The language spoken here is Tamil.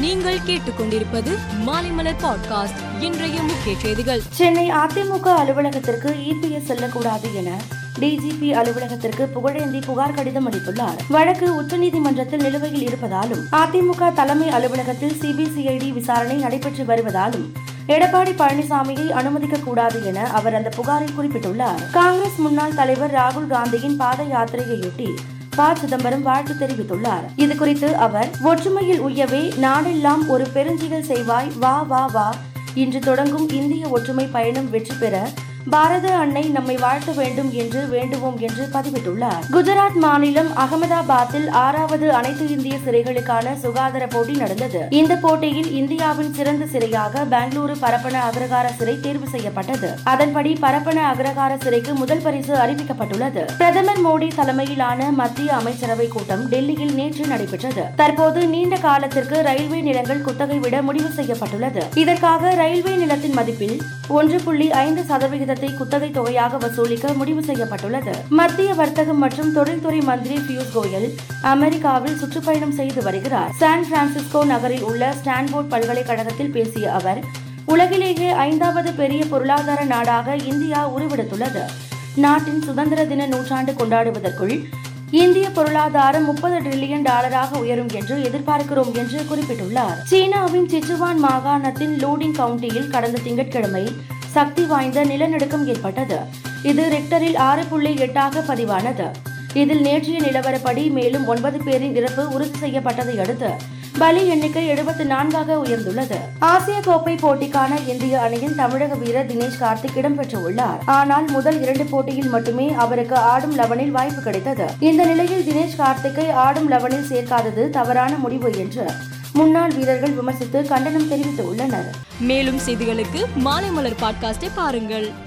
நீங்கள் கேட்டுக்கொண்டிருப்பது மாலைமலர் பாட்காஸ்ட். இன்றைய முக்கிய செய்திகள். சென்னை அதிமுக அலுவலகத்திற்கு இபிஎஸ் செல்லக்கூடாது என டிஜிபி அலுவலகத்திற்கு புகழேந்தி புகார் கடிதம் அளித்துள்ளார். வழக்கு உச்சநீதிமன்றத்தில் நிலுவையில் இருப்பதாலும் அதிமுக தலைமை அலுவலகத்தில் சிபிசிஐடி விசாரணை நடைபெற்று வருவதாலும் எடப்பாடி பழனிசாமியை அனுமதிக்க கூடாது என அவர் அந்த புகாரில் குறிப்பிட்டுள்ளார். காங்கிரஸ் முன்னாள் தலைவர் ராகுல் காந்தியின் பாத யாத்திரையையொட்டி ப சிதம்பரம் வாழ்த்து தெரிவித்துள்ளார். இது குறித்து அவர் ஒற்றுமையில் உயவே நாடெல்லாம் ஒரு பெருஞ்சிகள் செய்வாய் வா வா வா இன்று தொடங்கும் இந்திய ஒற்றுமை பயணம் வெற்றி பெற பாரத அன்னை நம்மை வாழ்த்த வேண்டும் என்று வேண்டுவோம் என்று பதிவிட்டுள்ளார். குஜராத் மாநிலம் அகமதாபாத்தில் ஆறாவது அனைத்து இந்திய சிறைகளுக்கான சுகாதார போட்டி நடந்தது. இந்த போட்டியில் இந்தியாவின் சிறந்த சிறையாக பெங்களூரு பரப்பன அக்ரகார சிறை தேர்வு செய்யப்பட்டது. அதன்படி பரப்பன அக்ரகார சிறைக்கு முதல் பரிசு அறிவிக்கப்பட்டுள்ளது. பிரதமர் மோடி தலைமையிலான மத்திய அமைச்சரவை கூட்டம் டெல்லியில் நேற்று நடைபெற்றது. தற்போது நீண்ட காலத்திற்கு ரயில்வே நிலங்கள் குத்தகை விட முடிவு செய்யப்பட்டுள்ளது. இதற்காக ரயில்வே நிலத்தில் மதிப்பில் ஒன்று புள்ளி ஐந்து சதவிகிதத்தை குத்தகை தொகையாக வசூலிக்க முடிவு செய்யப்பட்டுள்ளது. மத்திய வர்த்தகம் மற்றும் தொழில்துறை மந்திரி பியூஷ் கோயல் அமெரிக்காவில் சுற்றுப்பயணம் செய்து வருகிறார். சான் பிரான்சிஸ்கோ நகரில் உள்ள ஸ்டான்போர்ட் பல்கலைக்கழகத்தில் பேசிய அவர் உலகிலேயே ஐந்தாவது பெரிய பொருளாதார நாடாக இந்தியா உருவெடுத்துள்ளது. நாட்டின் சுதந்திர தின நூற்றாண்டு கொண்டாடுவதற்குள் இந்திய பொருளாதாரம் முப்பது டிரில்லியன் டாலராக உயரும் என்று எதிர்பார்க்கிறோம் என்று குறிப்பிட்டுள்ளார். சீனாவின் சிச்சுவான் மாகாணத்தின் லூடிங் கவுண்டியில் கடந்த திங்கட்கிழமை சக்தி வாய்ந்த நிலநடுக்கம் ஏற்பட்டது. இது ரெக்டரில் ஆறு புள்ளி எட்டாக பதிவானது. இதில் நேற்றைய நிலவரப்படி மேலும் ஒன்பது பேரின் இறப்பு உறுதி செய்யப்பட்டதை அடுத்து பலி எண்ணிக்கை எழுபத்தி நான்காக உயர்ந்துள்ளது. ஆசிய கோப்பை போட்டிக்கான இந்திய அணியின் தமிழக வீரர் தினேஷ் கார்த்திக் இடம்பெற்றுள்ளார். ஆனால் முதல் இரண்டு போட்டியில் மட்டுமே அவருக்கு ஆடும் லெவனில் வாய்ப்பு கிடைத்தது. இந்த நிலையில் தினேஷ் கார்த்திக்கை ஆடும் லெவனில் சேர்க்காதது தவறான முடிவு என்று முன்னாள் வீரர்கள் விமர்சித்து கண்டனம் தெரிவித்துள்ளனர். மேலும் செய்திகளுக்கு மாலைமலர் பாட்காஸ்டை பாருங்கள்.